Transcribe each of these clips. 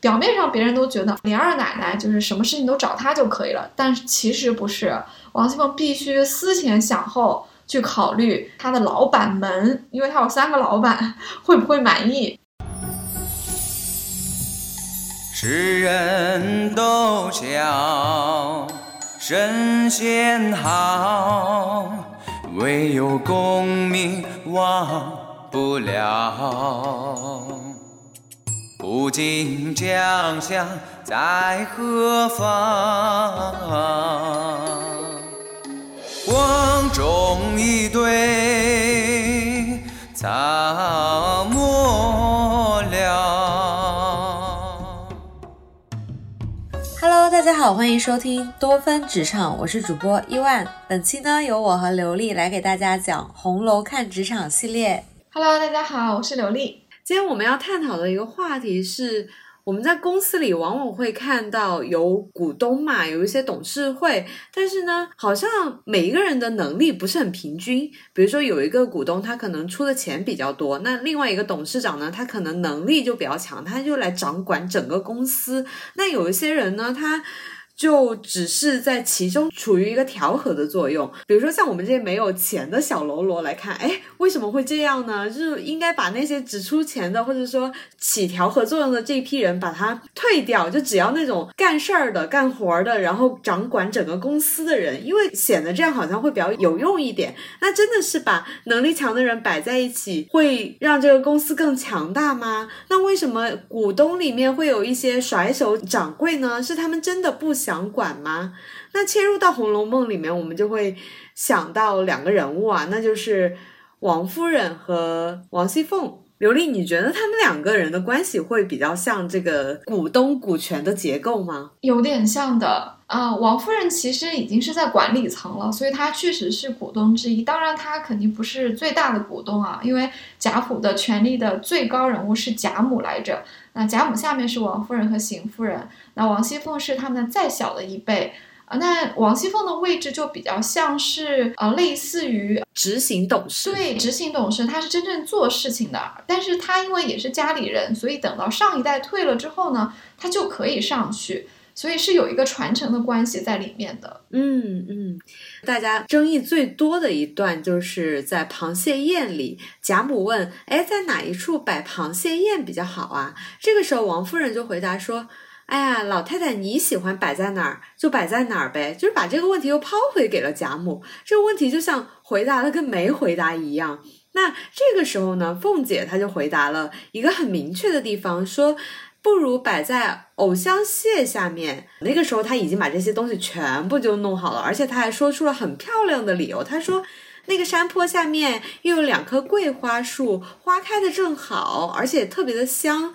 表面上别人都觉得林二奶奶就是什么事情都找她就可以了，但是其实不是，王熙凤必须思前想后去考虑她的老板们，因为她有三个老板，会不会满意？世人都笑神仙好，唯有功名忘不了。不尽江乡在何方？瓮中一对草没了。Hello，大家好，欢迎收听多芬职场，我是主播伊万。本期呢，由我和刘丽来给大家讲《红楼看职场》系列。Hello，大家好，我是刘丽。今天我们要探讨的一个话题是，我们在公司里往往会看到有股东嘛，有一些董事会，但是呢，好像每一个人的能力不是很平均。比如说有一个股东，他可能出的钱比较多，那另外一个董事长呢，他可能能力就比较强，他就来掌管整个公司。那有一些人呢，他就只是在其中处于一个调和的作用，比如说像我们这些没有钱的小喽啰来看，哎，为什么会这样呢？就是应该把那些只出钱的，或者说起调和作用的这一批人把它退掉，就只要那种干事儿的、干活的，然后掌管整个公司的人，因为显得这样好像会比较有用一点。那真的是把能力强的人摆在一起，会让这个公司更强大吗？那为什么股东里面会有一些甩手掌柜呢？是他们真的不想管吗？那切入到《红楼梦》里面，我们就会想到两个人物啊，那就是王夫人和王熙凤。刘丽，你觉得他们两个人的关系会比较像这个股东股权的结构吗？有点像的啊、王夫人其实已经是在管理层了，所以她确实是股东之一。当然，她肯定不是最大的股东啊，因为贾府的权力的最高人物是贾母来着。那贾母下面是王夫人和邢夫人，那王熙凤是他们的再小的一辈。啊，那王熙凤的位置就比较像是呃，类似于执行董事，对，执行董事，他是真正做事情的，但是他因为也是家里人，所以等到上一代退了之后呢，他就可以上去，所以是有一个传承的关系在里面的。嗯嗯，大家争议最多的一段就是在螃蟹宴里，贾母问：“哎，在哪一处摆螃蟹宴比较好啊？”这个时候，王夫人就回答说：“哎呀，老太太你喜欢摆在哪儿就摆在哪儿呗。”就是把这个问题又抛回给了贾母。这个问题就像回答了跟没回答一样。那这个时候呢，凤姐她就回答了一个很明确的地方，说。不如摆在藕香榭下面。那个时候他已经把这些东西全部就弄好了，而且他还说出了很漂亮的理由。他说，那个山坡下面又有两棵桂花树，花开的正好，而且特别的香。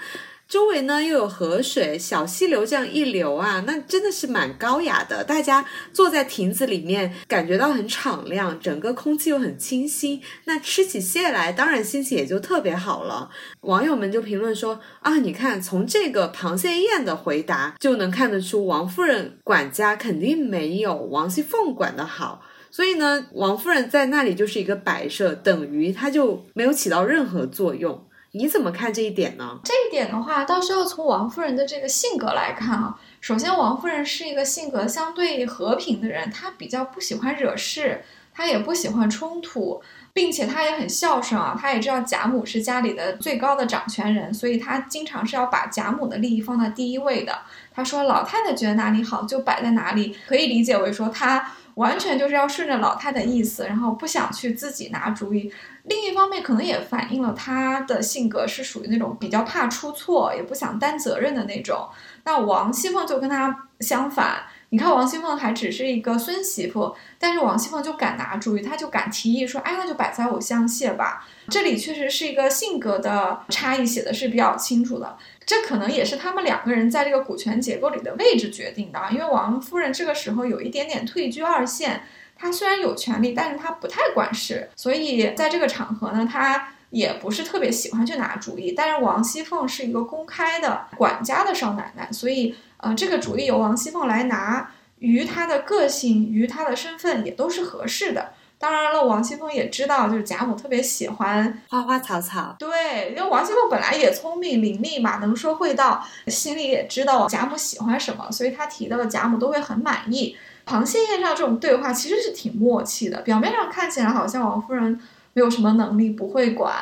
周围呢又有河水，小溪流这样一流啊，那真的是蛮高雅的。大家坐在亭子里面，感觉到很敞亮，整个空气又很清新。那吃起蟹来，当然心情也就特别好了。网友们就评论说啊，你看从这个螃蟹宴的回答就能看得出，王夫人管家肯定没有王熙凤管得好。所以呢，王夫人在那里就是一个摆设，等于她就没有起到任何作用。你怎么看这一点呢？这一点的话，倒是要从王夫人的这个性格来看啊。首先，王夫人是一个性格相对和平的人，她比较不喜欢惹事，她也不喜欢冲突，并且她也很孝顺啊。她也知道贾母是家里的最高的掌权人，所以她经常是要把贾母的利益放在第一位的。她说老太太觉得哪里好就摆在哪里，可以理解为说她完全就是要顺着老太太意思，然后不想去自己拿主意。另一方面，可能也反映了她的性格是属于那种比较怕出错，也不想担责任的那种。那王熙凤就跟她相反，你看王熙凤还只是一个孙媳妇，但是王熙凤就敢拿主意，她就敢提议说，哎，那就摆在我香榭吧。这里确实是一个性格的差异，写的是比较清楚的。这可能也是他们两个人在这个股权结构里的位置决定的，因为王夫人这个时候有一点点退居二线。他虽然有权利，但是他不太管事，所以在这个场合呢，他也不是特别喜欢去拿主意。但是王熙凤是一个公开的管家的少奶奶，所以呃，这个主意由王熙凤来拿，于她的个性、于她的身份也都是合适的。当然了，王熙凤也知道，就是贾母特别喜欢花花草草。对，因为王熙凤本来也聪明伶俐嘛，能说会道，心里也知道贾母喜欢什么，所以她提到的贾母都会很满意。螃蟹宴上这种对话其实是挺默契的，表面上看起来好像王夫人没有什么能力，不会管。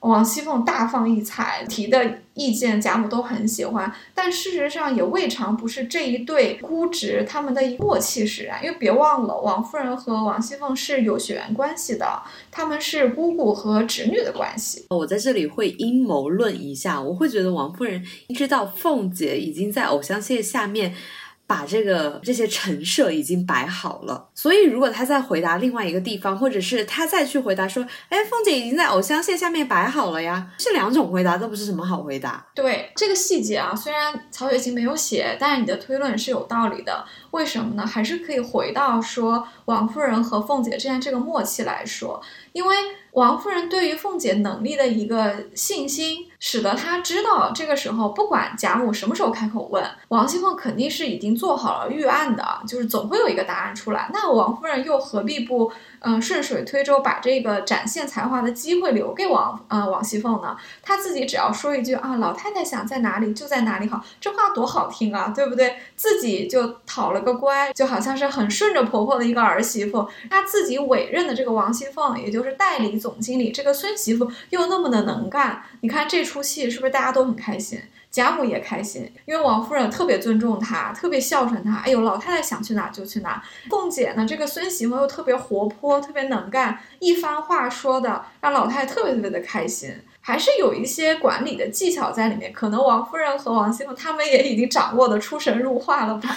王熙凤大放异彩，提的意见贾母都很喜欢，但事实上也未尝不是这一对姑侄他们的默契使然。因为别忘了，王夫人和王熙凤是有血缘关系的，他们是姑姑和侄女的关系。我在这里会阴谋论一下，我会觉得王夫人知道凤姐已经在藕香榭下面。把这个这些陈设已经摆好了，所以如果他再回答另外一个地方，或者是他再去回答说，哎，凤姐已经在藕香榭下面摆好了呀，这两种回答都不是什么好回答。对这个细节啊，虽然曹雪芹没有写，但是你的推论是有道理的。为什么呢？还是可以回到说王夫人和凤姐之间这个默契来说，因为。王夫人对于凤姐能力的一个信心，使得她知道这个时候不管贾母什么时候开口问，王熙凤肯定是已经做好了预案的，就是总会有一个答案出来。那王夫人又何必不？嗯，顺水推舟，把这个展现才华的机会留给王呃王熙凤呢？她自己只要说一句啊，老太太想在哪里就在哪里好，这话多好听啊，对不对？自己就讨了个乖，就好像是很顺着婆婆的一个儿媳妇。她自己委任的这个王熙凤，也就是代理总经理，这个孙媳妇又那么的能干，你看这出戏是不是大家都很开心？贾母也开心，因为王夫人特别尊重她，特别孝顺她。哎呦，老太太想去哪就去哪。凤姐呢，这个孙媳妇又特别活泼，特别能干，一番话说的让老太太特别特别的开心。还是有一些管理的技巧在里面，可能王夫人和王熙凤他们也已经掌握的出神入化了吧。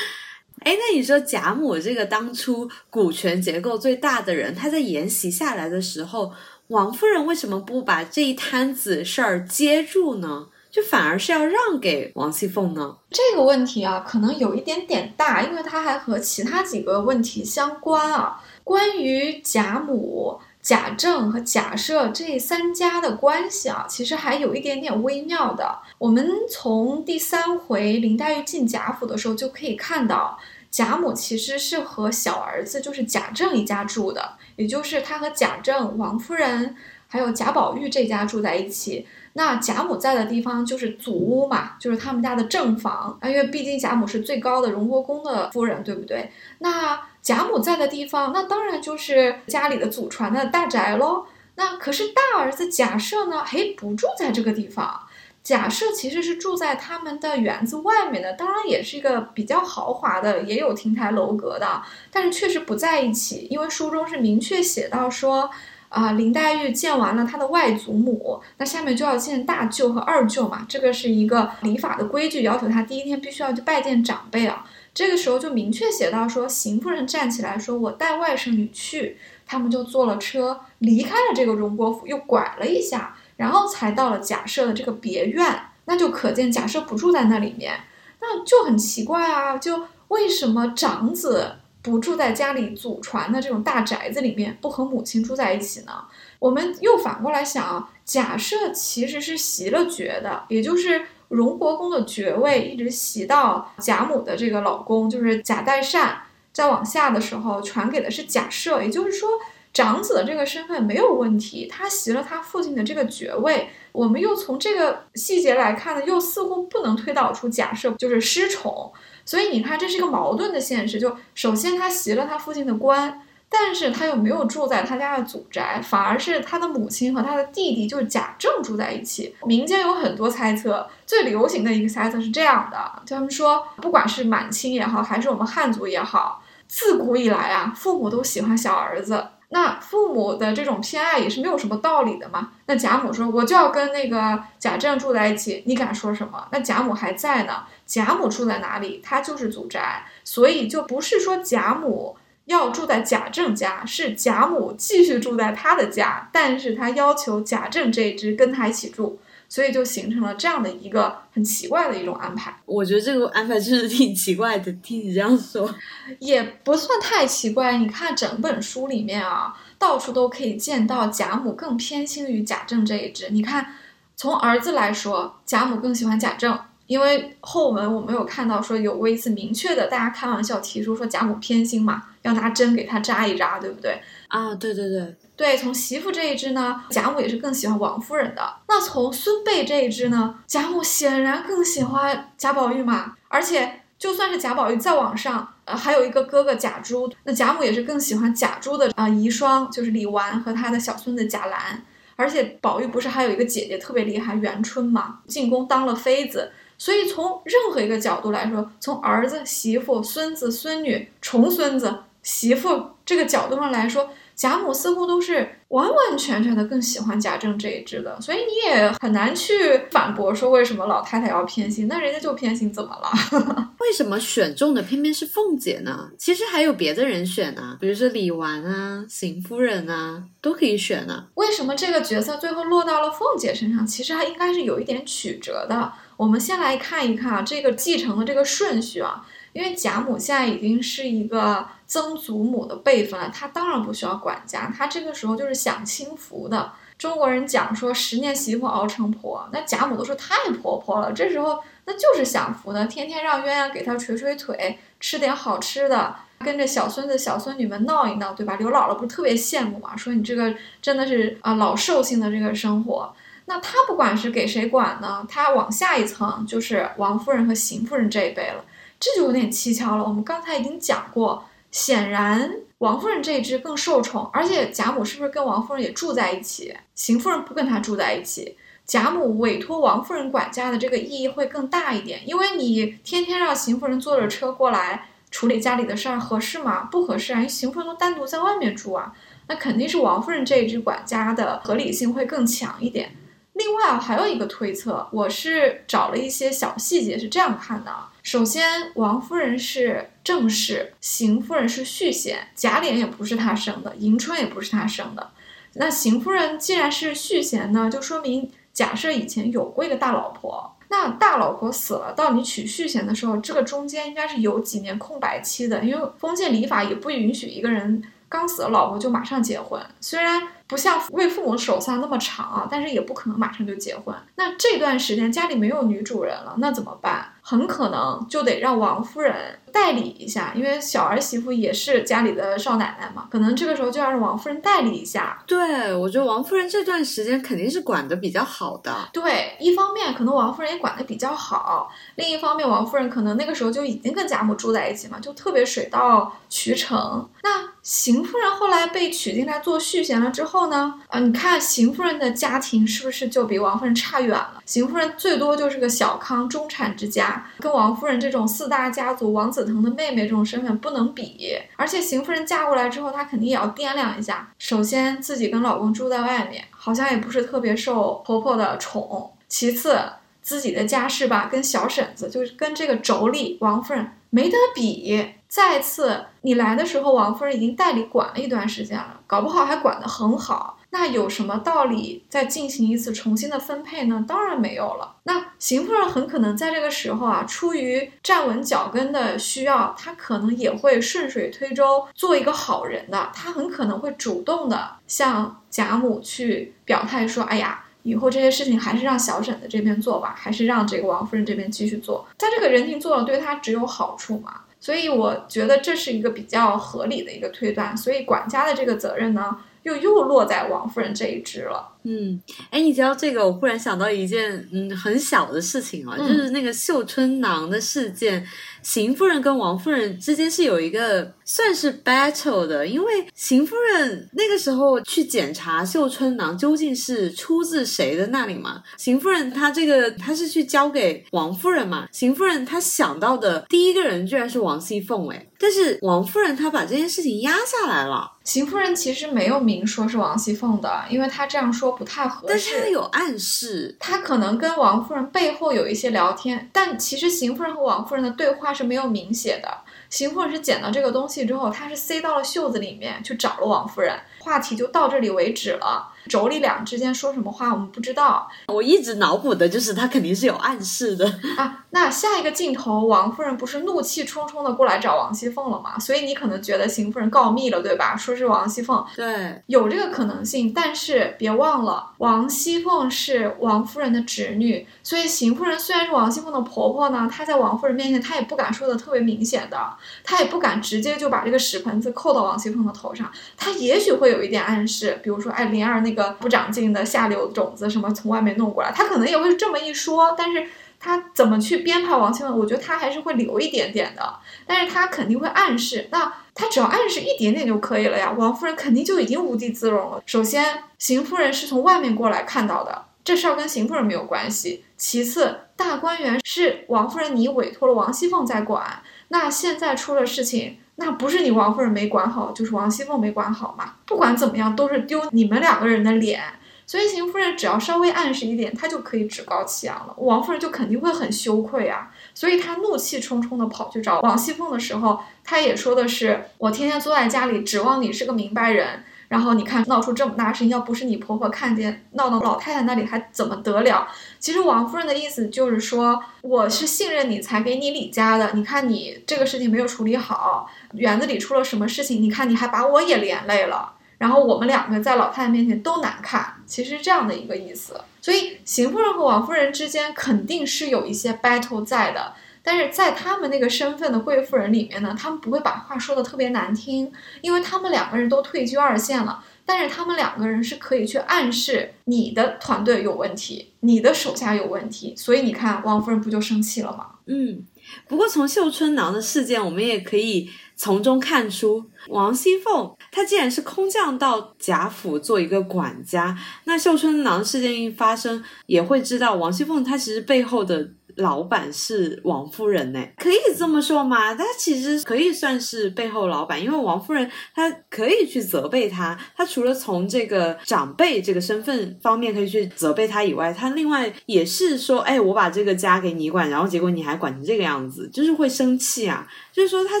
哎，那你说贾母这个当初股权结构最大的人，她在沿袭下来的时候，王夫人为什么不把这一摊子事儿接住呢？就反而是要让给王熙凤呢？这个问题啊，可能有一点点大，因为它还和其他几个问题相关啊。关于贾母、贾政和贾赦这三家的关系啊，其实还有一点点微妙的。我们从第三回林黛玉进贾府的时候就可以看到，贾母其实是和小儿子就是贾政一家住的，也就是他和贾政、王夫人还有贾宝玉这家住在一起。那贾母在的地方就是祖屋嘛，就是他们家的正房啊，因为毕竟贾母是最高的荣国公的夫人，对不对？那贾母在的地方，那当然就是家里的祖传的大宅喽。那可是大儿子贾赦呢，嘿，不住在这个地方。假设其实是住在他们的园子外面的，当然也是一个比较豪华的，也有亭台楼阁的，但是确实不在一起，因为书中是明确写到说。啊，林黛玉见完了她的外祖母，那下面就要见大舅和二舅嘛，这个是一个礼法的规矩，要求她第一天必须要去拜见长辈啊。这个时候就明确写到说，邢夫人站起来说：“我带外甥女去。”他们就坐了车离开了这个荣国府，又拐了一下，然后才到了贾赦的这个别院。那就可见贾赦不住在那里面，那就很奇怪啊，就为什么长子？不住在家里祖传的这种大宅子里面，不和母亲住在一起呢？我们又反过来想啊，假设其实是袭了爵的，也就是荣国公的爵位一直袭到贾母的这个老公，就是贾代善，再往下的时候传给的是贾赦，也就是说长子的这个身份没有问题，他袭了他父亲的这个爵位。我们又从这个细节来看呢，又似乎不能推导出假设就是失宠。所以你看，这是一个矛盾的现实。就首先他袭了他父亲的官，但是他又没有住在他家的祖宅，反而是他的母亲和他的弟弟，就是贾政住在一起。民间有很多猜测，最流行的一个猜测是这样的：就他们说，不管是满清也好，还是我们汉族也好，自古以来啊，父母都喜欢小儿子。那父母的这种偏爱也是没有什么道理的嘛。那贾母说，我就要跟那个贾政住在一起，你敢说什么？那贾母还在呢。贾母住在哪里，她就是祖宅，所以就不是说贾母要住在贾政家，是贾母继续住在他的家，但是他要求贾政这一支跟他一起住，所以就形成了这样的一个很奇怪的一种安排。我觉得这个安排真是挺奇怪的，听你这样说，也不算太奇怪。你看整本书里面啊，到处都可以见到贾母更偏心于贾政这一支。你看，从儿子来说，贾母更喜欢贾政。因为后文我们有看到说有过一次明确的，大家开玩笑提出说贾母偏心嘛，要拿针给他扎一扎，对不对？啊，对对对，对，从媳妇这一支呢，贾母也是更喜欢王夫人的。那从孙辈这一支呢，贾母显然更喜欢贾宝玉嘛。而且就算是贾宝玉再往上，呃，还有一个哥哥贾珠，那贾母也是更喜欢贾珠的啊遗孀，就是李纨和他的小孙子贾兰。而且宝玉不是还有一个姐姐特别厉害元春嘛，进宫当了妃子。所以从任何一个角度来说，从儿子、媳妇、孙子、孙女、重孙子、媳妇这个角度上来说，贾母似乎都是完完全全的更喜欢贾政这一支的。所以你也很难去反驳说为什么老太太要偏心，那人家就偏心怎么了？为什么选中的偏偏是凤姐呢？其实还有别的人选啊，比如说李纨啊、邢夫人啊，都可以选呢。为什么这个角色最后落到了凤姐身上？其实还应该是有一点曲折的。我们先来看一看啊，这个继承的这个顺序啊，因为贾母现在已经是一个曾祖母的辈分了，她当然不需要管家，她这个时候就是享清福的。中国人讲说十年媳妇熬成婆，那贾母都说太婆婆了，这时候那就是享福的，天天让鸳鸯给她捶捶腿，吃点好吃的，跟着小孙子小孙女们闹一闹，对吧？刘姥姥不是特别羡慕嘛，说你这个真的是啊老寿星的这个生活。那他不管是给谁管呢？他往下一层就是王夫人和邢夫人这一辈了，这就有点蹊跷了。我们刚才已经讲过，显然王夫人这一支更受宠，而且贾母是不是跟王夫人也住在一起？邢夫人不跟她住在一起，贾母委托王夫人管家的这个意义会更大一点，因为你天天让邢夫人坐着车过来处理家里的事儿，合适吗？不合适啊，因为邢夫人都单独在外面住啊，那肯定是王夫人这一支管家的合理性会更强一点。另外啊，还有一个推测，我是找了一些小细节，是这样看的啊。首先，王夫人是正室，邢夫人是续弦，贾琏也不是她生的，迎春也不是她生的。那邢夫人既然是续弦呢，就说明假设以前有过一个大老婆，那大老婆死了，到你娶续弦的时候，这个中间应该是有几年空白期的，因为封建礼法也不允许一个人刚死了老婆就马上结婚，虽然。不像为父母守丧那么长啊，但是也不可能马上就结婚。那这段时间家里没有女主人了，那怎么办？很可能就得让王夫人代理一下，因为小儿媳妇也是家里的少奶奶嘛，可能这个时候就要让王夫人代理一下。对，我觉得王夫人这段时间肯定是管的比较好的。对，一方面可能王夫人也管的比较好，另一方面王夫人可能那个时候就已经跟贾母住在一起嘛，就特别水到渠成。那邢夫人后来被娶进来做续弦了之后呢？啊，你看邢夫人的家庭是不是就比王夫人差远了？邢夫人最多就是个小康中产之家，跟王夫人这种四大家族王子腾的妹妹这种身份不能比。而且邢夫人嫁过来之后，她肯定也要掂量一下。首先自己跟老公住在外面，好像也不是特别受婆婆的宠。其次自己的家世吧，跟小婶子就是跟这个妯娌王夫人没得比。再次，你来的时候，王夫人已经代理管了一段时间了，搞不好还管得很好。那有什么道理再进行一次重新的分配呢？当然没有了。那邢夫人很可能在这个时候啊，出于站稳脚跟的需要，她可能也会顺水推舟，做一个好人的。她很可能会主动的向贾母去表态说：“哎呀，以后这些事情还是让小婶子这边做吧，还是让这个王夫人这边继续做。她这个人情做了，对她只有好处嘛。”所以我觉得这是一个比较合理的一个推断，所以管家的这个责任呢，又又落在王夫人这一支了。嗯，哎，你提到这个，我忽然想到一件嗯很小的事情啊，就是那个绣春囊的事件。邢夫人跟王夫人之间是有一个算是 battle 的，因为邢夫人那个时候去检查绣春囊究竟是出自谁的那里嘛？邢夫人她这个她是去交给王夫人嘛？邢夫人她想到的第一个人居然是王熙凤，哎，但是王夫人她把这件事情压下来了。邢夫人其实没有明说是王熙凤的，因为她这样说不太合适。但是他有暗示，他可能跟王夫人背后有一些聊天，但其实邢夫人和王夫人的对话。是没有明写的，邢夫人是捡到这个东西之后，她是塞到了袖子里面去找了王夫人，话题就到这里为止了。妯娌俩之间说什么话我们不知道我一直脑补的就是他肯定是有暗示的。啊。那下一个镜头，王夫人不是怒气冲冲的过来找王熙凤了吗？所以你可能觉得邢夫人告密了，对吧？说是王熙凤对，有这个可能性，但是别忘了，王熙凤是王夫人的侄女，所以邢夫人虽然是王熙凤的婆婆呢，她在王夫人面前，她也不敢说的特别明显的，她也不敢直接就把这个屎盆子扣到王熙凤的头上，她也许会有一点暗示，比如说，哎，灵儿那个个不长进的下流种子什么从外面弄过来，他可能也会这么一说，但是。他怎么去编排王熙凤？我觉得他还是会留一点点的，但是他肯定会暗示。那他只要暗示一点点就可以了呀。王夫人肯定就已经无地自容了。首先，邢夫人是从外面过来看到的，这事儿跟邢夫人没有关系。其次，大观园是王夫人你委托了王熙凤在管，那现在出了事情，那不是你王夫人没管好，就是王熙凤没管好嘛。不管怎么样，都是丢你们两个人的脸。所以邢夫人只要稍微暗示一点，她就可以趾高气扬了。王夫人就肯定会很羞愧啊，所以她怒气冲冲的跑去找王熙凤的时候，她也说的是：“我天天坐在家里，指望你是个明白人，然后你看闹出这么大事情，要不是你婆婆看见，闹到老太太那里还怎么得了？”其实王夫人的意思就是说，我是信任你才给你李家的，你看你这个事情没有处理好，园子里出了什么事情，你看你还把我也连累了。然后我们两个在老太太面前都难看，其实这样的一个意思。所以邢夫人和王夫人之间肯定是有一些 battle 在的，但是在他们那个身份的贵妇人里面呢，他们不会把话说的特别难听，因为他们两个人都退居二线了。但是他们两个人是可以去暗示你的团队有问题，你的手下有问题，所以你看王夫人不就生气了吗？嗯，不过从绣春囊的事件，我们也可以。从中看出，王熙凤她既然是空降到贾府做一个管家，那绣春囊事件一发生，也会知道王熙凤她其实背后的。老板是王夫人呢，可以这么说吗？她其实可以算是背后老板，因为王夫人她可以去责备他，她除了从这个长辈这个身份方面可以去责备他以外，她另外也是说，哎，我把这个家给你管，然后结果你还管成这个样子，就是会生气啊。就是说，他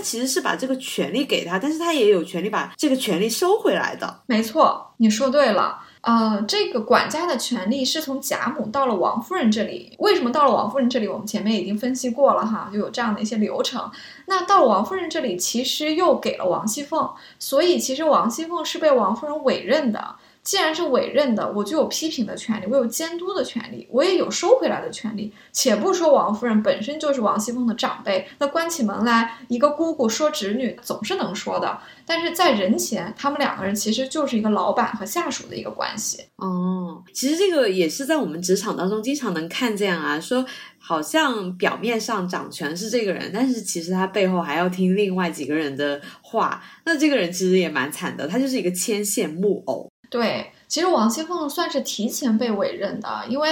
其实是把这个权利给他，但是他也有权利把这个权利收回来的。没错，你说对了。呃，这个管家的权利是从贾母到了王夫人这里。为什么到了王夫人这里？我们前面已经分析过了哈，就有这样的一些流程。那到了王夫人这里，其实又给了王熙凤，所以其实王熙凤是被王夫人委任的。既然是委任的，我就有批评的权利，我有监督的权利，我也有收回来的权利。且不说王夫人本身就是王熙凤的长辈，那关起门来，一个姑姑说侄女总是能说的。但是在人前，他们两个人其实就是一个老板和下属的一个关系。哦，其实这个也是在我们职场当中经常能看见啊，说好像表面上掌权是这个人，但是其实他背后还要听另外几个人的话。那这个人其实也蛮惨的，他就是一个牵线木偶。对，其实王熙凤算是提前被委任的，因为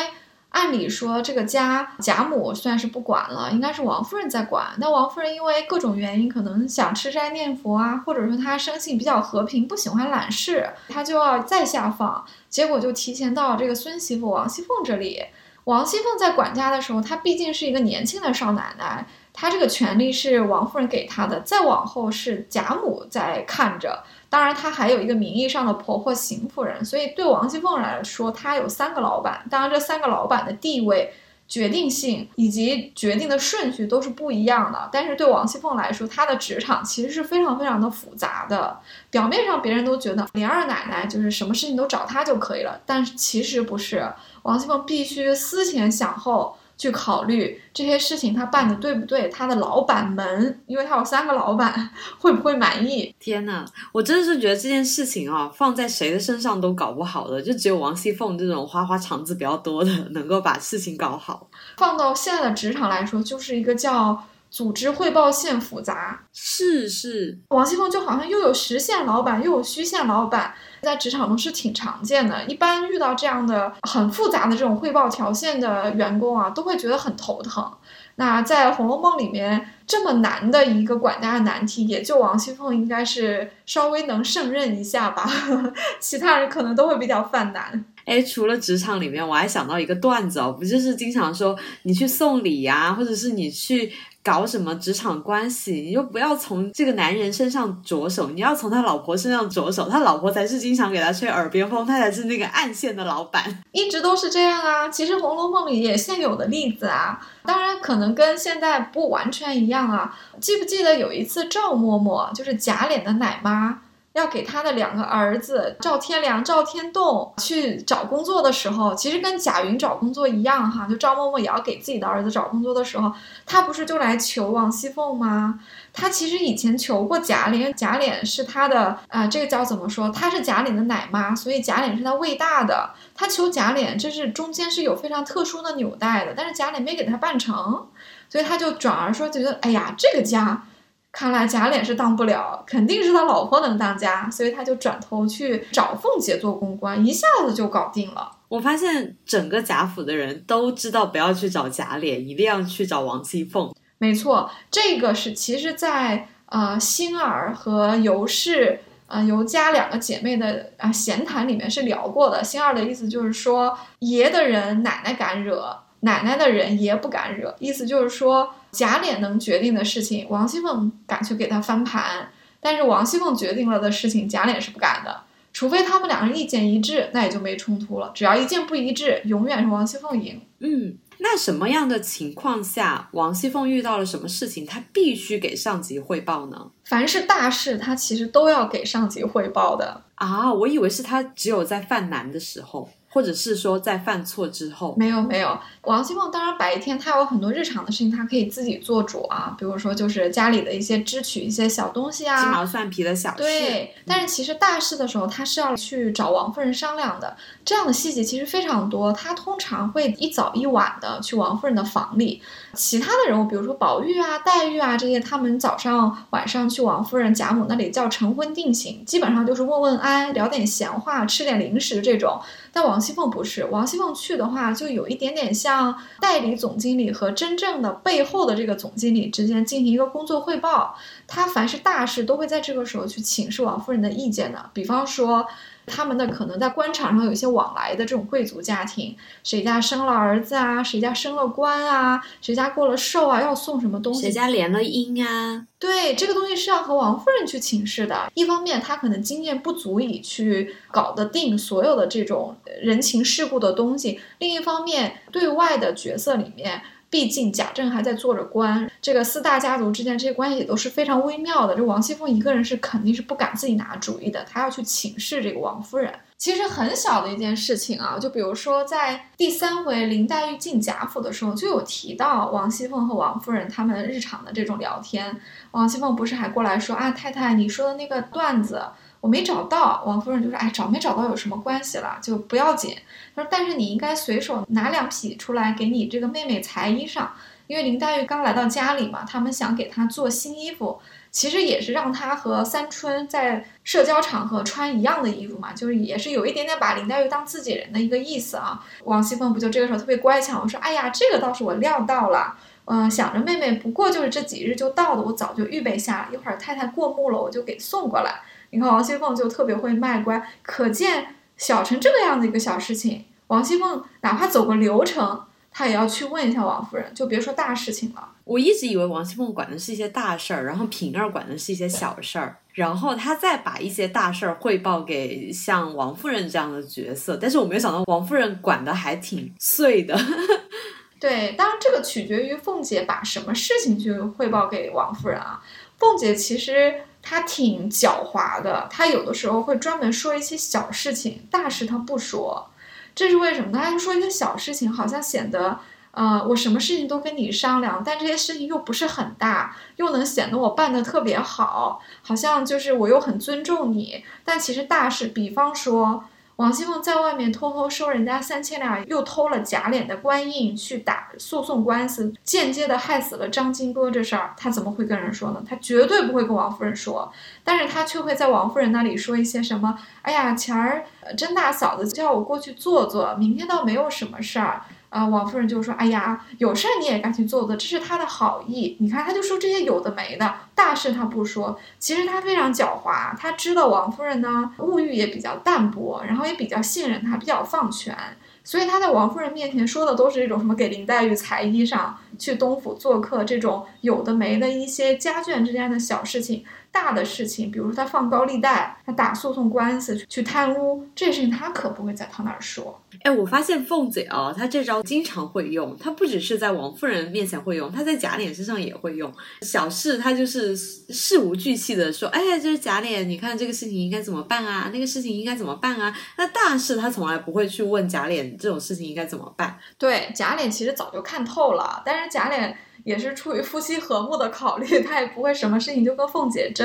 按理说这个家贾母算是不管了，应该是王夫人在管。但王夫人因为各种原因，可能想吃斋念佛啊，或者说她生性比较和平，不喜欢揽事，她就要再下放，结果就提前到这个孙媳妇王熙凤这里。王熙凤在管家的时候，她毕竟是一个年轻的少奶奶，她这个权利是王夫人给她的，再往后是贾母在看着。当然，她还有一个名义上的婆婆邢夫人，所以对王熙凤来说，她有三个老板。当然，这三个老板的地位、决定性以及决定的顺序都是不一样的。但是对王熙凤来说，她的职场其实是非常非常的复杂的。表面上别人都觉得林二奶奶就是什么事情都找她就可以了，但是其实不是，王熙凤必须思前想后。去考虑这些事情他办的对不对，他的老板们，因为他有三个老板，会不会满意？天呐，我真的是觉得这件事情啊，放在谁的身上都搞不好的，就只有王熙凤这种花花肠子比较多的，能够把事情搞好。放到现在的职场来说，就是一个叫。组织汇报线复杂，是是，王熙凤就好像又有实线老板，又有虚线老板，在职场中是挺常见的。一般遇到这样的很复杂的这种汇报条线的员工啊，都会觉得很头疼。那在《红楼梦》里面，这么难的一个管家的难题，也就王熙凤应该是稍微能胜任一下吧，其他人可能都会比较犯难。哎，除了职场里面，我还想到一个段子哦，不就是经常说你去送礼呀，或者是你去搞什么职场关系，你就不要从这个男人身上着手，你要从他老婆身上着手，他老婆才是经常给他吹耳边风，他才是那个暗线的老板。一直都是这样啊。其实《红楼梦》里也现有的例子啊，当然可能跟现在不完全一样啊。记不记得有一次赵嬷嬷就是贾琏的奶妈？要给他的两个儿子赵天良、赵天栋去找工作的时候，其实跟贾云找工作一样哈，就赵嬷嬷也要给自己的儿子找工作的时候，他不是就来求王熙凤吗？他其实以前求过贾琏，贾琏是他的啊，这个叫怎么说？他是贾琏的奶妈，所以贾琏是他喂大的。他求贾琏，这是中间是有非常特殊的纽带的，但是贾琏没给他办成，所以他就转而说觉得，哎呀，这个家。看来贾琏是当不了，肯定是他老婆能当家，所以他就转头去找凤姐做公关，一下子就搞定了。我发现整个贾府的人都知道不要去找贾琏，一定要去找王熙凤。没错，这个是其实，在呃星儿和尤氏呃尤家两个姐妹的啊闲谈里面是聊过的。星儿的意思就是说，爷的人奶奶敢惹，奶奶的人爷不敢惹，意思就是说。贾琏能决定的事情，王熙凤敢去给他翻盘；但是王熙凤决定了的事情，贾琏是不敢的。除非他们两人意见一致，那也就没冲突了。只要意见不一致，永远是王熙凤赢。嗯，那什么样的情况下，王熙凤遇到了什么事情，她必须给上级汇报呢？凡是大事，她其实都要给上级汇报的啊。我以为是她只有在犯难的时候。或者是说在犯错之后，没有没有。王熙凤当然白天她有很多日常的事情，她可以自己做主啊，比如说就是家里的一些支取一些小东西啊，鸡毛蒜皮的小事。对，但是其实大事的时候，她是要去找王夫人商量的。这样的细节其实非常多，她通常会一早一晚的去王夫人的房里。其他的人物，比如说宝玉啊、黛玉啊这些，他们早上晚上去王夫人贾母那里叫晨昏定省，基本上就是问问安、聊点闲话、吃点零食这种。但王熙凤不是，王熙凤去的话，就有一点点像代理总经理和真正的背后的这个总经理之间进行一个工作汇报。她凡是大事都会在这个时候去请示王夫人的意见的，比方说。他们的可能在官场上有一些往来的这种贵族家庭，谁家生了儿子啊，谁家升了官啊，谁家过了寿啊，要送什么东西？谁家联了姻啊？对，这个东西是要和王夫人去请示的。一方面，他可能经验不足以去搞得定所有的这种人情世故的东西；另一方面，对外的角色里面。毕竟贾政还在做着官，这个四大家族之间这些关系也都是非常微妙的。这王熙凤一个人是肯定是不敢自己拿主意的，她要去请示这个王夫人。其实很小的一件事情啊，就比如说在第三回林黛玉进贾府的时候，就有提到王熙凤和王夫人他们日常的这种聊天。王熙凤不是还过来说啊，太太你说的那个段子。我没找到，王夫人就说：“哎，找没找到有什么关系了？就不要紧。”她说：“但是你应该随手拿两匹出来给你这个妹妹裁衣裳，因为林黛玉刚来到家里嘛，他们想给她做新衣服，其实也是让她和三春在社交场合穿一样的衣服嘛，就是也是有一点点把林黛玉当自己人的一个意思啊。”王熙凤不就这个时候特别乖巧，我说：“哎呀，这个倒是我料到了，嗯，想着妹妹不过就是这几日就到的，我早就预备下，一会儿太太过目了，我就给送过来。”你看王熙凤就特别会卖乖，可见小成这个样子一个小事情，王熙凤哪怕走个流程，她也要去问一下王夫人，就别说大事情了。我一直以为王熙凤管的是一些大事儿，然后平儿管的是一些小事儿，然后她再把一些大事儿汇报给像王夫人这样的角色。但是我没有想到王夫人管的还挺碎的。对，当然这个取决于凤姐把什么事情去汇报给王夫人啊。凤姐其实。他挺狡猾的，他有的时候会专门说一些小事情，大事他不说，这是为什么？他说一些小事情，好像显得，呃，我什么事情都跟你商量，但这些事情又不是很大，又能显得我办的特别好，好像就是我又很尊重你，但其实大事，比方说。王熙凤在外面偷偷收人家三千两，又偷了贾琏的官印去打诉讼官司，间接的害死了张金波。这事儿她怎么会跟人说呢？她绝对不会跟王夫人说，但是她却会在王夫人那里说一些什么？哎呀，前儿甄大嫂子叫我过去坐坐，明天倒没有什么事儿。啊，王夫人就说：“哎呀，有事儿你也该去做做，这是他的好意。你看，他就说这些有的没的，大事他不说。其实他非常狡猾，他知道王夫人呢物欲也比较淡薄，然后也比较信任他，比较放权。”所以他在王夫人面前说的都是这种什么给林黛玉裁衣裳、去东府做客这种有的没的一些家眷之间的小事情。大的事情，比如说他放高利贷，他打诉讼官司去贪污，这些事情他可不会在他那儿说。哎，我发现凤姐哦，她这招经常会用，她不只是在王夫人面前会用，她在贾琏身上也会用。小事她就是事无巨细的说，哎呀，这是贾琏，你看这个事情应该怎么办啊？那个事情应该怎么办啊？那大事她从来不会去问贾琏这种事情应该怎么办。对，贾琏其实早就看透了，但是贾琏。也是出于夫妻和睦的考虑，他也不会什么事情就跟凤姐争。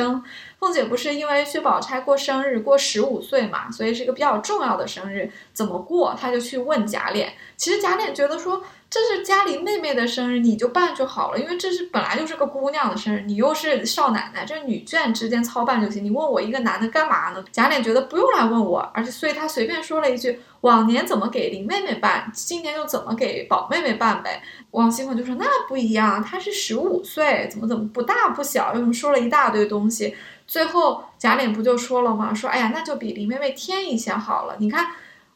凤姐不是因为薛宝钗过生日，过十五岁嘛，所以是一个比较重要的生日，怎么过，她就去问贾琏。其实贾琏觉得说。这是家里妹妹的生日，你就办就好了，因为这是本来就是个姑娘的生日，你又是少奶奶，这女眷之间操办就行。你问我一个男的干嘛呢？贾琏觉得不用来问我，而且所以他随便说了一句：往年怎么给林妹妹办，今年就怎么给宝妹妹办呗。王熙凤就说那不一样，她是十五岁，怎么怎么不大不小，又说了一大堆东西。最后贾琏不就说了吗？说哎呀，那就比林妹妹添一些好了。你看。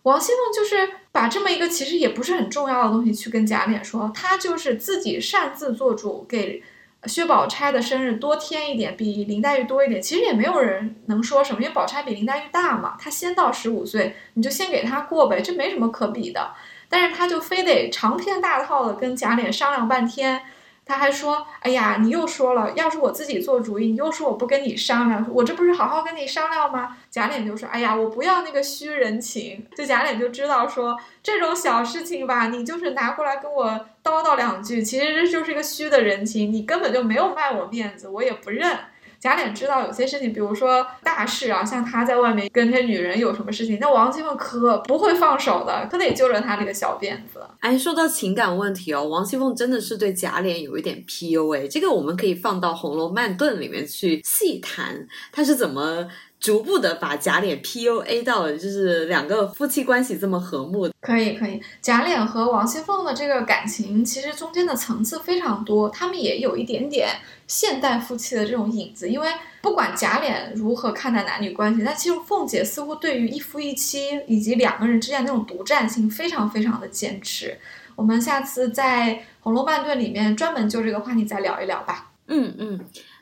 王熙凤就是把这么一个其实也不是很重要的东西去跟贾琏说，他就是自己擅自做主，给薛宝钗的生日多添一点，比林黛玉多一点。其实也没有人能说什么，因为宝钗比林黛玉大嘛，她先到十五岁，你就先给她过呗，这没什么可比的。但是她就非得长篇大套的跟贾琏商量半天。他还说：“哎呀，你又说了，要是我自己做主意，你又说我不跟你商量，我这不是好好跟你商量吗？”贾琏就说：“哎呀，我不要那个虚人情。”就贾琏就知道说这种小事情吧，你就是拿过来跟我叨叨两句，其实这就是一个虚的人情，你根本就没有卖我面子，我也不认。贾琏知道有些事情，比如说大事啊，像他在外面跟那女人有什么事情，那王熙凤可不会放手的，可得揪着他这个小辫子。哎，说到情感问题哦，王熙凤真的是对贾琏有一点 PUA，这个我们可以放到《红楼梦顿》里面去细谈，他是怎么。逐步的把贾琏 PUA 到了，就是两个夫妻关系这么和睦。可以可以，贾琏和王熙凤的这个感情，其实中间的层次非常多，他们也有一点点现代夫妻的这种影子。因为不管贾琏如何看待男女关系，但其实凤姐似乎对于一夫一妻以及两个人之间那种独占性非常非常的坚持。我们下次在《红楼梦》里面专门就这个话题再聊一聊吧。嗯嗯。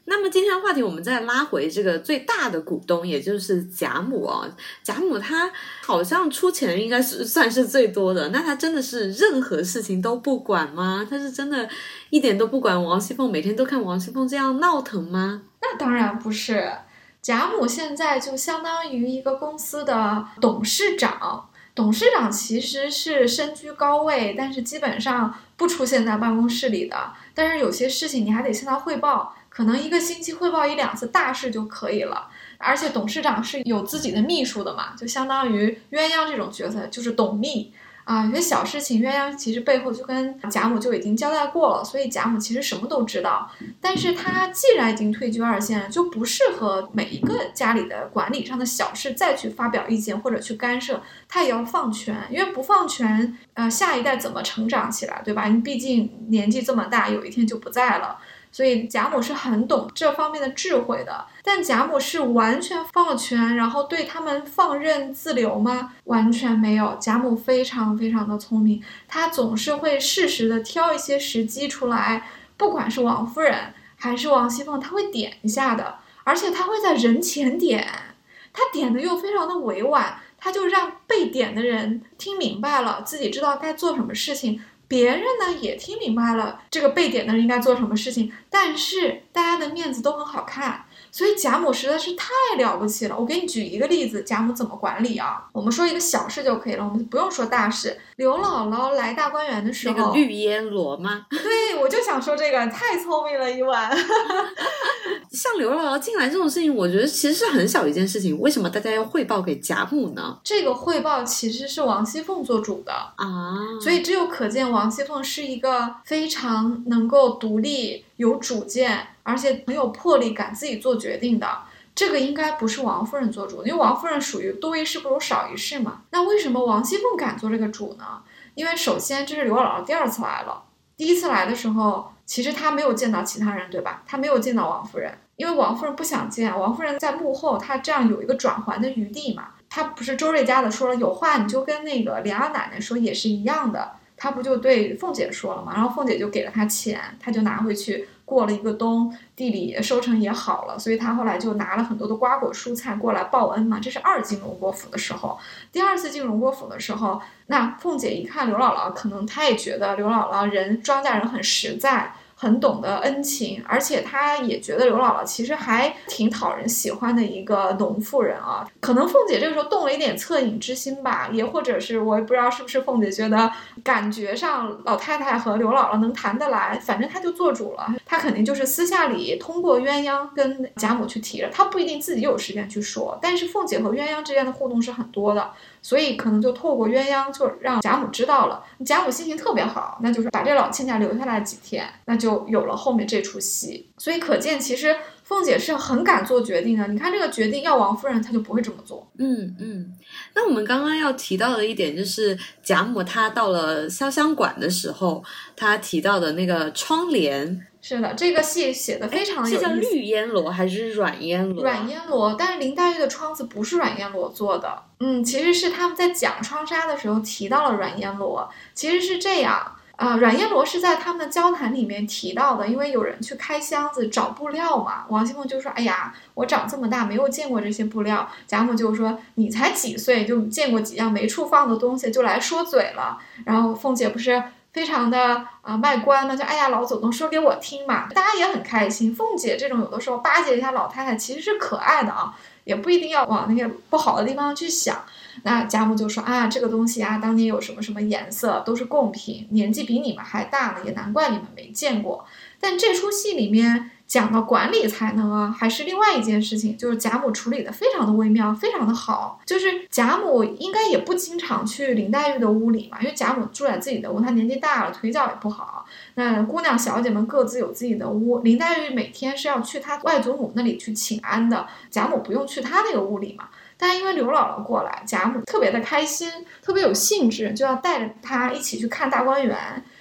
那么今天的话题，我们再拉回这个最大的股东，也就是贾母啊。贾母她好像出钱应该是算是最多的，那她真的是任何事情都不管吗？她是真的一点都不管王熙凤，每天都看王熙凤这样闹腾吗？那当然不是，贾母现在就相当于一个公司的董事长，董事长其实是身居高位，但是基本上不出现在办公室里的，但是有些事情你还得向他汇报。可能一个星期汇报一两次大事就可以了，而且董事长是有自己的秘书的嘛，就相当于鸳鸯这种角色，就是董秘啊。有些小事情，鸳鸯其实背后就跟贾母就已经交代过了，所以贾母其实什么都知道。但是他既然已经退居二线，就不适合每一个家里的管理上的小事再去发表意见或者去干涉，他也要放权，因为不放权，呃，下一代怎么成长起来，对吧？你毕竟年纪这么大，有一天就不在了。所以贾母是很懂这方面的智慧的，但贾母是完全放权，然后对他们放任自流吗？完全没有。贾母非常非常的聪明，她总是会适时的挑一些时机出来，不管是王夫人还是王熙凤，她会点一下的，而且她会在人前点，她点的又非常的委婉，她就让被点的人听明白了，自己知道该做什么事情。别人呢也听明白了这个被点的人应该做什么事情，但是大家的面子都很好看。所以贾母实在是太了不起了。我给你举一个例子，贾母怎么管理啊？我们说一个小事就可以了，我们不用说大事。刘姥姥来大观园的时候，那个绿烟罗吗？对，我就想说这个，太聪明了，一晚。像刘姥姥进来这种事情，我觉得其实是很小一件事情，为什么大家要汇报给贾母呢？这个汇报其实是王熙凤做主的啊，所以这就可见王熙凤是一个非常能够独立、有主见。而且很有魄力，敢自己做决定的，这个应该不是王夫人做主，因为王夫人属于多一事不如少一事嘛。那为什么王熙凤敢做这个主呢？因为首先这是刘姥姥第二次来了，第一次来的时候，其实她没有见到其他人，对吧？她没有见到王夫人，因为王夫人不想见。王夫人在幕后，她这样有一个转圜的余地嘛。她不是周瑞家的说了，有话你就跟那个莲二奶奶说，也是一样的。他不就对凤姐说了嘛，然后凤姐就给了他钱，他就拿回去。过了一个冬，地里收成也好了，所以他后来就拿了很多的瓜果蔬菜过来报恩嘛。这是二进荣国府的时候，第二次进荣国府的时候，那凤姐一看刘姥姥，可能她也觉得刘姥姥人庄稼人很实在。很懂得恩情，而且她也觉得刘姥姥其实还挺讨人喜欢的一个农妇人啊。可能凤姐这个时候动了一点恻隐之心吧，也或者是我也不知道是不是凤姐觉得感觉上老太太和刘姥姥能谈得来，反正她就做主了。她肯定就是私下里通过鸳鸯跟贾母去提了，她不一定自己有时间去说，但是凤姐和鸳鸯之间的互动是很多的。所以可能就透过鸳鸯，就让贾母知道了。贾母心情特别好，那就是把这老亲家留下来几天，那就有了后面这出戏。所以可见，其实凤姐是很敢做决定的。你看这个决定要王夫人，她就不会这么做。嗯嗯。那我们刚刚要提到的一点就是，贾母她到了潇湘馆的时候，她提到的那个窗帘。是的，这个戏写的非常有意思。是叫绿烟罗还是软烟罗？软烟罗，但是林黛玉的窗子不是软烟罗做的。嗯，其实是他们在讲窗纱的时候提到了软烟罗。其实是这样啊，软烟罗是在他们的交谈里面提到的，因为有人去开箱子找布料嘛。王熙凤就说：“哎呀，我长这么大没有见过这些布料。”贾母就说：“你才几岁就见过几样没处放的东西，就来说嘴了。”然后凤姐不是。非常的啊卖关嘛，就哎呀老祖宗说给我听嘛，大家也很开心。凤姐这种有的时候巴结一下老太太，其实是可爱的啊，也不一定要往那些不好的地方去想。那贾母就说啊，这个东西啊，当年有什么什么颜色，都是贡品，年纪比你们还大呢，也难怪你们没见过。但这出戏里面。讲到管理才能啊，还是另外一件事情，就是贾母处理的非常的微妙，非常的好。就是贾母应该也不经常去林黛玉的屋里嘛，因为贾母住在自己的屋，她年纪大了，腿脚也不好。那姑娘小姐们各自有自己的屋，林黛玉每天是要去她外祖母那里去请安的，贾母不用去她那个屋里嘛。但因为刘姥姥过来，贾母特别的开心，特别有兴致，就要带着她一起去看大观园。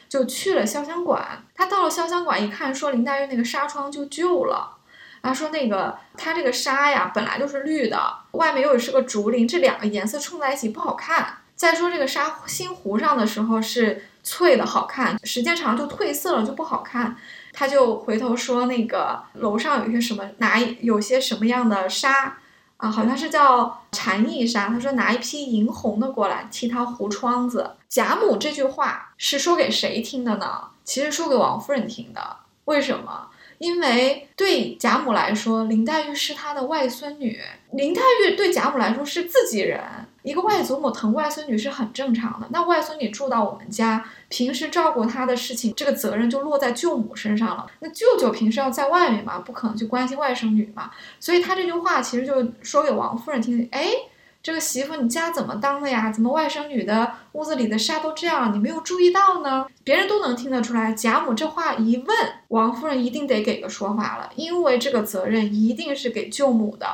就去了潇湘馆，他到了潇湘馆一看，说林黛玉那个纱窗就旧了，然后说那个他这个纱呀本来就是绿的，外面又是个竹林，这两个颜色冲在一起不好看。再说这个纱新糊上的时候是翠的好看，时间长就褪色了就不好看。他就回头说那个楼上有一些什么拿有些什么样的纱。啊，好像是叫禅意纱。他说拿一批银红的过来替他糊窗子。贾母这句话是说给谁听的呢？其实说给王夫人听的。为什么？因为对贾母来说，林黛玉是她的外孙女。林黛玉对贾母来说是自己人。一个外祖母疼外孙女是很正常的。那外孙女住到我们家，平时照顾她的事情，这个责任就落在舅母身上了。那舅舅平时要在外面嘛，不可能去关心外甥女嘛。所以他这句话其实就说给王夫人听。哎，这个媳妇你家怎么当的呀？怎么外甥女的屋子里的纱都这样，你没有注意到呢？别人都能听得出来。贾母这话一问，王夫人一定得给个说法了，因为这个责任一定是给舅母的。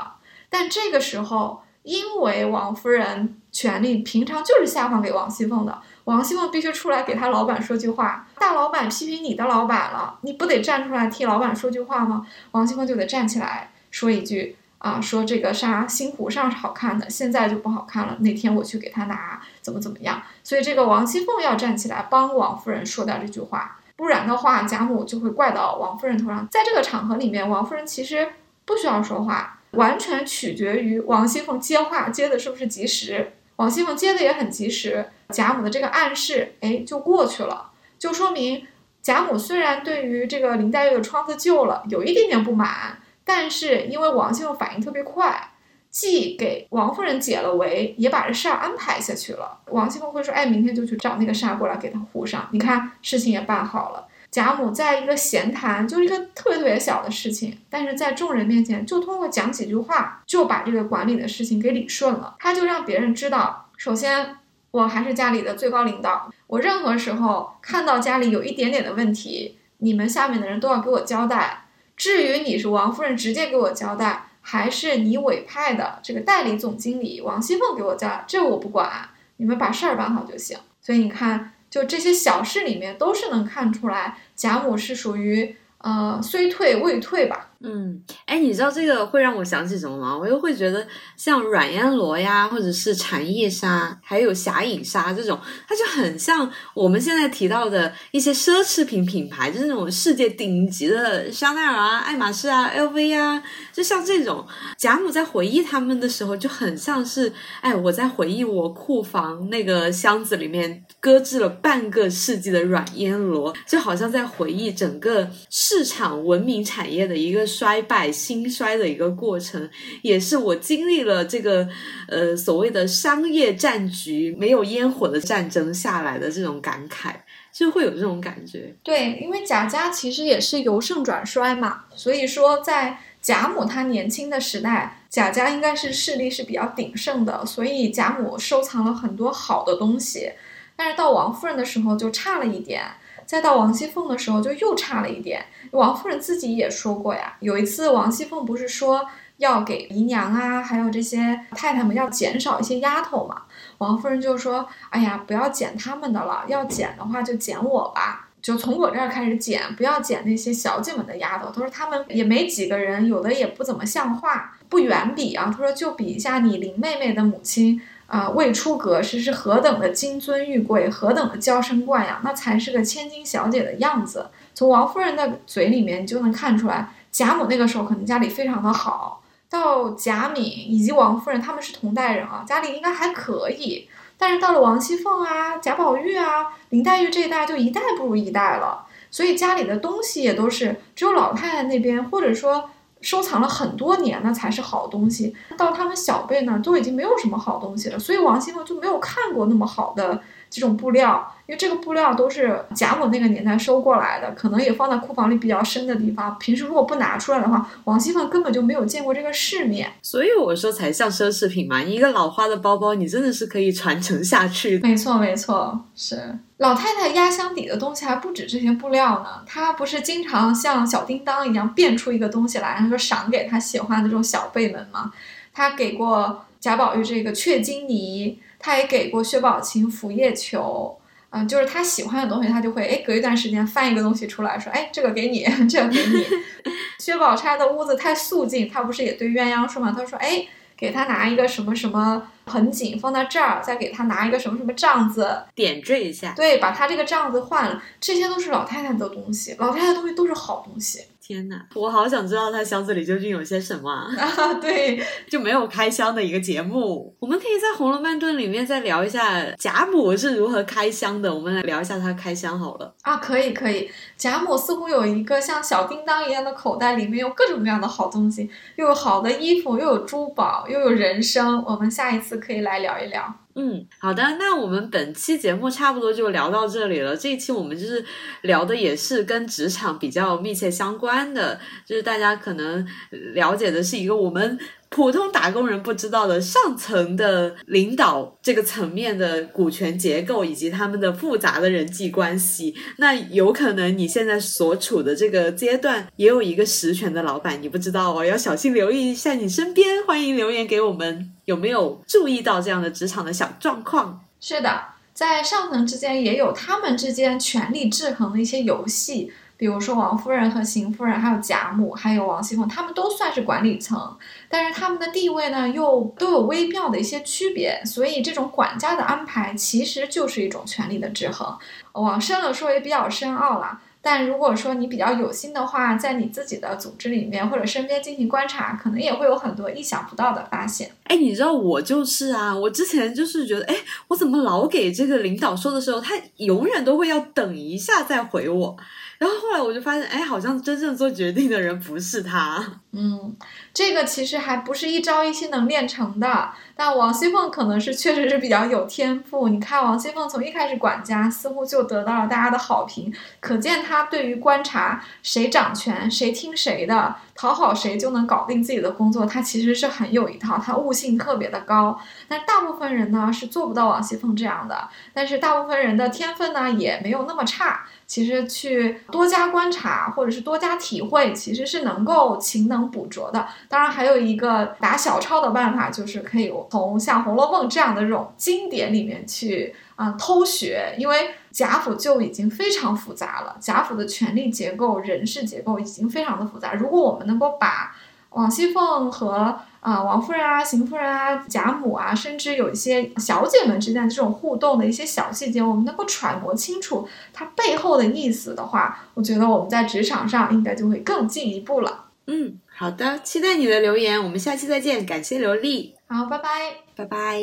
但这个时候。因为王夫人权力平常就是下放给王熙凤的，王熙凤必须出来给他老板说句话。大老板批评你的老板了，你不得站出来替老板说句话吗？王熙凤就得站起来说一句啊，说这个纱新湖上是好看的，现在就不好看了。那天我去给他拿，怎么怎么样？所以这个王熙凤要站起来帮王夫人说掉这句话，不然的话贾母就会怪到王夫人头上。在这个场合里面，王夫人其实不需要说话。完全取决于王熙凤接话接的是不是及时。王熙凤接的也很及时，贾母的这个暗示，哎，就过去了，就说明贾母虽然对于这个林黛玉的窗子旧了有一点点不满，但是因为王熙凤反应特别快，既给王夫人解了围，也把这事儿安排下去了。王熙凤会说，哎，明天就去找那个纱过来给她糊上，你看事情也办好了。贾母在一个闲谈，就是一个特别特别小的事情，但是在众人面前，就通过讲几句话，就把这个管理的事情给理顺了。他就让别人知道，首先我还是家里的最高领导，我任何时候看到家里有一点点的问题，你们下面的人都要给我交代。至于你是王夫人直接给我交代，还是你委派的这个代理总经理王熙凤给我交代，这我不管，你们把事儿办好就行。所以你看。就这些小事里面都是能看出来贾母是属于呃虽退未退吧。嗯，哎，你知道这个会让我想起什么吗？我又会觉得像软烟罗呀，或者是蝉翼纱，还有霞影纱这种，它就很像我们现在提到的一些奢侈品品牌，就是那种世界顶级的香奈儿啊、爱马仕啊、LV 啊，就像这种。贾母在回忆他们的时候，就很像是，哎，我在回忆我库房那个箱子里面搁置了半个世纪的软烟罗，就好像在回忆整个市场文明产业的一个。衰败兴衰的一个过程，也是我经历了这个呃所谓的商业战局没有烟火的战争下来的这种感慨，就会有这种感觉。对，因为贾家其实也是由盛转衰嘛，所以说在贾母她年轻的时代，贾家应该是势力是比较鼎盛的，所以贾母收藏了很多好的东西。但是到王夫人的时候就差了一点。再到王熙凤的时候，就又差了一点。王夫人自己也说过呀，有一次王熙凤不是说要给姨娘啊，还有这些太太们要减少一些丫头嘛？王夫人就说：“哎呀，不要减他们的了，要减的话就减我吧，就从我这儿开始减，不要减那些小姐们的丫头。”她说他们也没几个人，有的也不怎么像话，不远比啊。她说就比一下你林妹妹的母亲。啊，未出阁时是何等的金尊玉贵，何等的娇生惯养，那才是个千金小姐的样子。从王夫人的嘴里面就能看出来，贾母那个时候可能家里非常的好。到贾敏以及王夫人，他们是同代人啊，家里应该还可以。但是到了王熙凤啊、贾宝玉啊、林黛玉这一代，就一代不如一代了。所以家里的东西也都是只有老太太那边，或者说。收藏了很多年那才是好东西，到他们小辈那，都已经没有什么好东西了，所以王熙凤就没有看过那么好的这种布料。因为这个布料都是贾母那个年代收过来的，可能也放在库房里比较深的地方。平时如果不拿出来的话，王熙凤根本就没有见过这个世面。所以我说才像奢侈品嘛，一个老花的包包，你真的是可以传承下去。没错，没错，是老太太压箱底的东西还不止这些布料呢。她不是经常像小叮当一样变出一个东西来，她说赏给她喜欢的这种小辈们吗？她给过贾宝玉这个雀金泥，她也给过薛宝琴拂叶球。嗯，就是他喜欢的东西，他就会哎，隔一段时间翻一个东西出来说，哎，这个给你，这个给你。薛宝钗的屋子太素净，他不是也对鸳鸯说嘛？他说，哎，给他拿一个什么什么盆景放在这儿，再给他拿一个什么什么帐子点缀一下。对，把他这个帐子换了，这些都是老太太的东西，老太太东西都是好东西。天哪，我好想知道他箱子里究竟有些什么啊！对，就没有开箱的一个节目。我们可以在《红楼梦》顿里面再聊一下贾母是如何开箱的。我们来聊一下她开箱好了。啊，可以可以。贾母似乎有一个像小叮当一样的口袋，里面有各种各样的好东西，又有好的衣服，又有珠宝，又有人参。我们下一次可以来聊一聊。嗯，好的，那我们本期节目差不多就聊到这里了。这一期我们就是聊的也是跟职场比较密切相关的，就是大家可能了解的是一个我们。普通打工人不知道的上层的领导这个层面的股权结构以及他们的复杂的人际关系，那有可能你现在所处的这个阶段也有一个实权的老板，你不知道哦，要小心留意一下你身边。欢迎留言给我们，有没有注意到这样的职场的小状况？是的，在上层之间也有他们之间权力制衡的一些游戏。比如说王夫人和邢夫人，还有贾母，还有王熙凤，他们都算是管理层，但是他们的地位呢，又都有微妙的一些区别，所以这种管家的安排其实就是一种权力的制衡。往深了说也比较深奥了，但如果说你比较有心的话，在你自己的组织里面或者身边进行观察，可能也会有很多意想不到的发现。哎，你知道我就是啊，我之前就是觉得，哎，我怎么老给这个领导说的时候，他永远都会要等一下再回我。然后后来我就发现，哎，好像真正做决定的人不是他。嗯，这个其实还不是一朝一夕能练成的。但王熙凤可能是确实是比较有天赋。你看王熙凤从一开始管家，似乎就得到了大家的好评，可见她对于观察谁掌权、谁听谁的、讨好谁就能搞定自己的工作，她其实是很有一套，她悟性特别的高。但大部分人呢是做不到王熙凤这样的，但是大部分人的天分呢也没有那么差。其实去多加观察或者是多加体会，其实是能够勤能补拙的。当然，还有一个打小抄的办法，就是可以从像《红楼梦》这样的这种经典里面去啊、偷学，因为贾府就已经非常复杂了，贾府的权力结构、人事结构已经非常的复杂。如果我们能够把王熙凤和啊、王夫人啊、邢夫人啊、贾母啊，甚至有一些小姐们之间的这种互动的一些小细节，我们能够揣摩清楚它背后的意思的话，我觉得我们在职场上应该就会更进一步了。嗯，好的，期待你的留言，我们下期再见，感谢刘丽，好，拜拜。拜拜。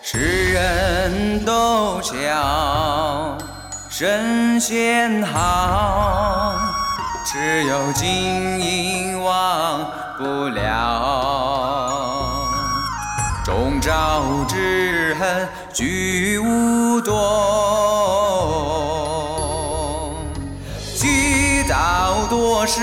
世人都晓神仙好，只有金银忘不了。终朝之恨举无多，积道多时